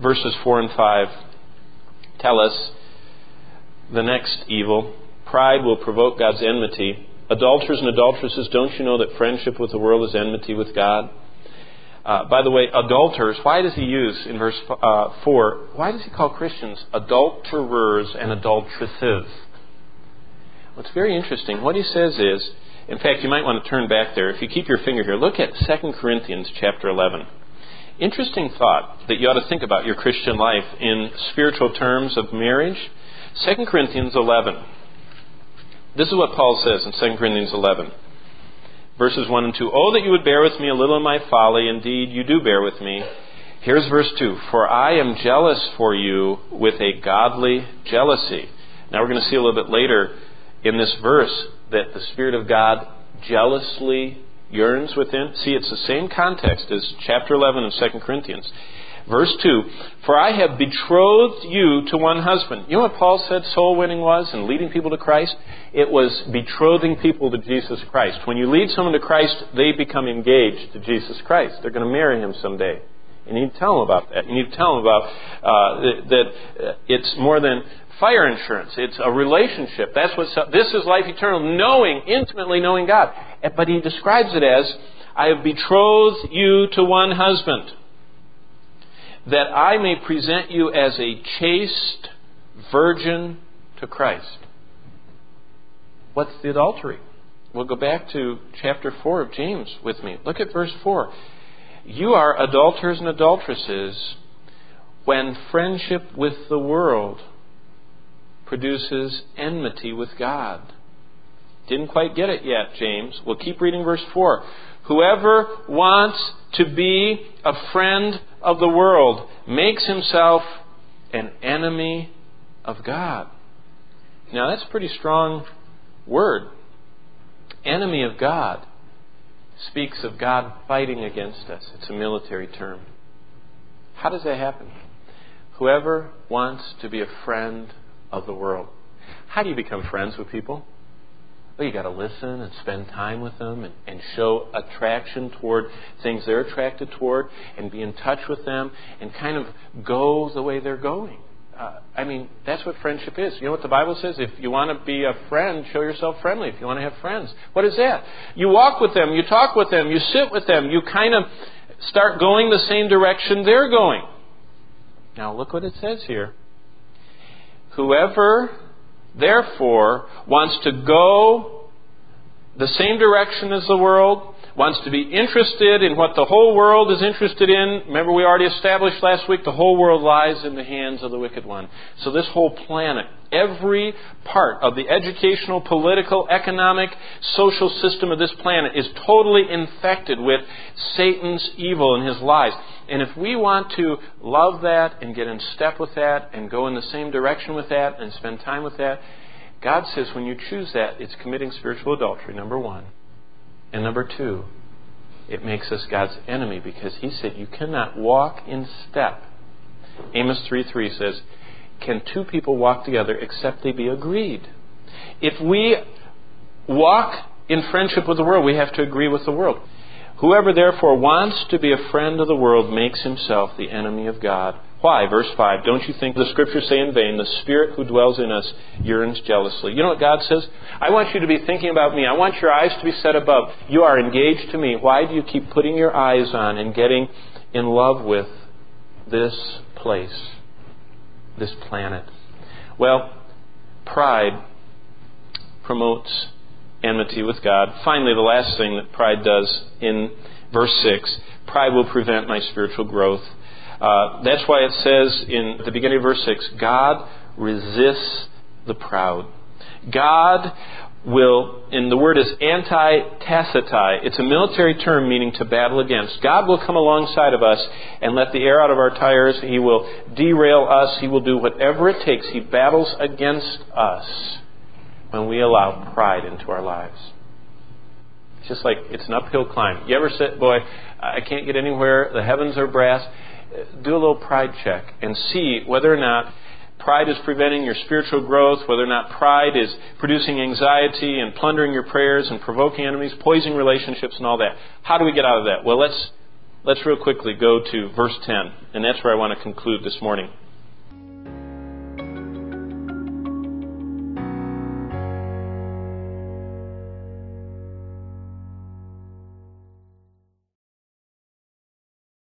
verses 4 and 5 tell us the next evil. Pride will provoke God's enmity. Adulterers and adulteresses, don't you know that friendship with the world is enmity with God? Uh, by the way, adulterers, why does he use in verse uh, 4, why does he call Christians adulterers and adulteresses? What's very interesting, what he says is, in fact, you might want to turn back there. If you keep your finger here, look at 2 Corinthians chapter 11. Interesting thought that you ought to think about your Christian life in spiritual terms of marriage. 2 Corinthians 11. This is what Paul says in 2 Corinthians 11 verses 1 and 2. Oh, that you would bear with me a little in my folly. Indeed, you do bear with me. Here's verse 2 For I am jealous for you with a godly jealousy. Now, we're going to see a little bit later in this verse that the Spirit of God jealously yearns within. See, it's the same context as chapter 11 of 2 Corinthians. Verse 2 For I have betrothed you to one husband. You know what Paul said soul winning was and leading people to Christ? It was betrothing people to Jesus Christ. When you lead someone to Christ, they become engaged to Jesus Christ. They're going to marry him someday. You need to tell them about that. You need to tell them about uh, that uh, it's more than fire insurance. It's a relationship. That's what this is life eternal, knowing intimately knowing God. But he describes it as, "I have betrothed you to one husband." that I may present you as a chaste virgin to Christ. What's the adultery? We'll go back to chapter 4 of James with me. Look at verse 4. You are adulterers and adulteresses when friendship with the world produces enmity with God. Didn't quite get it yet, James. We'll keep reading verse 4. Whoever wants to be a friend of the world makes himself an enemy of God. Now, that's a pretty strong word. Enemy of God speaks of God fighting against us. It's a military term. How does that happen? Whoever wants to be a friend of the world. How do you become friends with people? Well, you got to listen and spend time with them and, and show attraction toward things they're attracted toward and be in touch with them and kind of go the way they're going. Uh, I mean, that's what friendship is. You know what the Bible says? If you want to be a friend, show yourself friendly. If you want to have friends, what is that? You walk with them, you talk with them, you sit with them, you kind of start going the same direction they're going. Now, look what it says here. Whoever therefore, wants to go the same direction as the world, wants to be interested in what the whole world is interested in. Remember, we already established last week the whole world lies in the hands of the wicked one. So, this whole planet, every part of the educational, political, economic, social system of this planet is totally infected with Satan's evil and his lies. And if we want to love that and get in step with that and go in the same direction with that and spend time with that, God says when you choose that, it's committing spiritual adultery, number one. And number two, it makes us God's enemy because He said you cannot walk in step. Amos 3 3 says, Can two people walk together except they be agreed? If we walk in friendship with the world, we have to agree with the world. Whoever therefore wants to be a friend of the world makes himself the enemy of God. Why? Verse 5. Don't you think the scriptures say in vain, the Spirit who dwells in us yearns jealously? You know what God says? I want you to be thinking about me. I want your eyes to be set above. You are engaged to me. Why do you keep putting your eyes on and getting in love with this place, this planet? Well, pride promotes enmity with God. Finally, the last thing that pride does in verse 6 pride will prevent my spiritual growth. Uh, that's why it says in the beginning of verse 6 God resists the proud. God will, and the word is antitassetai. It's a military term meaning to battle against. God will come alongside of us and let the air out of our tires. He will derail us. He will do whatever it takes. He battles against us when we allow pride into our lives. It's just like it's an uphill climb. You ever say, boy, I can't get anywhere, the heavens are brass? Do a little pride check and see whether or not pride is preventing your spiritual growth, whether or not pride is producing anxiety and plundering your prayers and provoking enemies, poisoning relationships, and all that. How do we get out of that? Well, let's let's real quickly go to verse 10, and that's where I want to conclude this morning.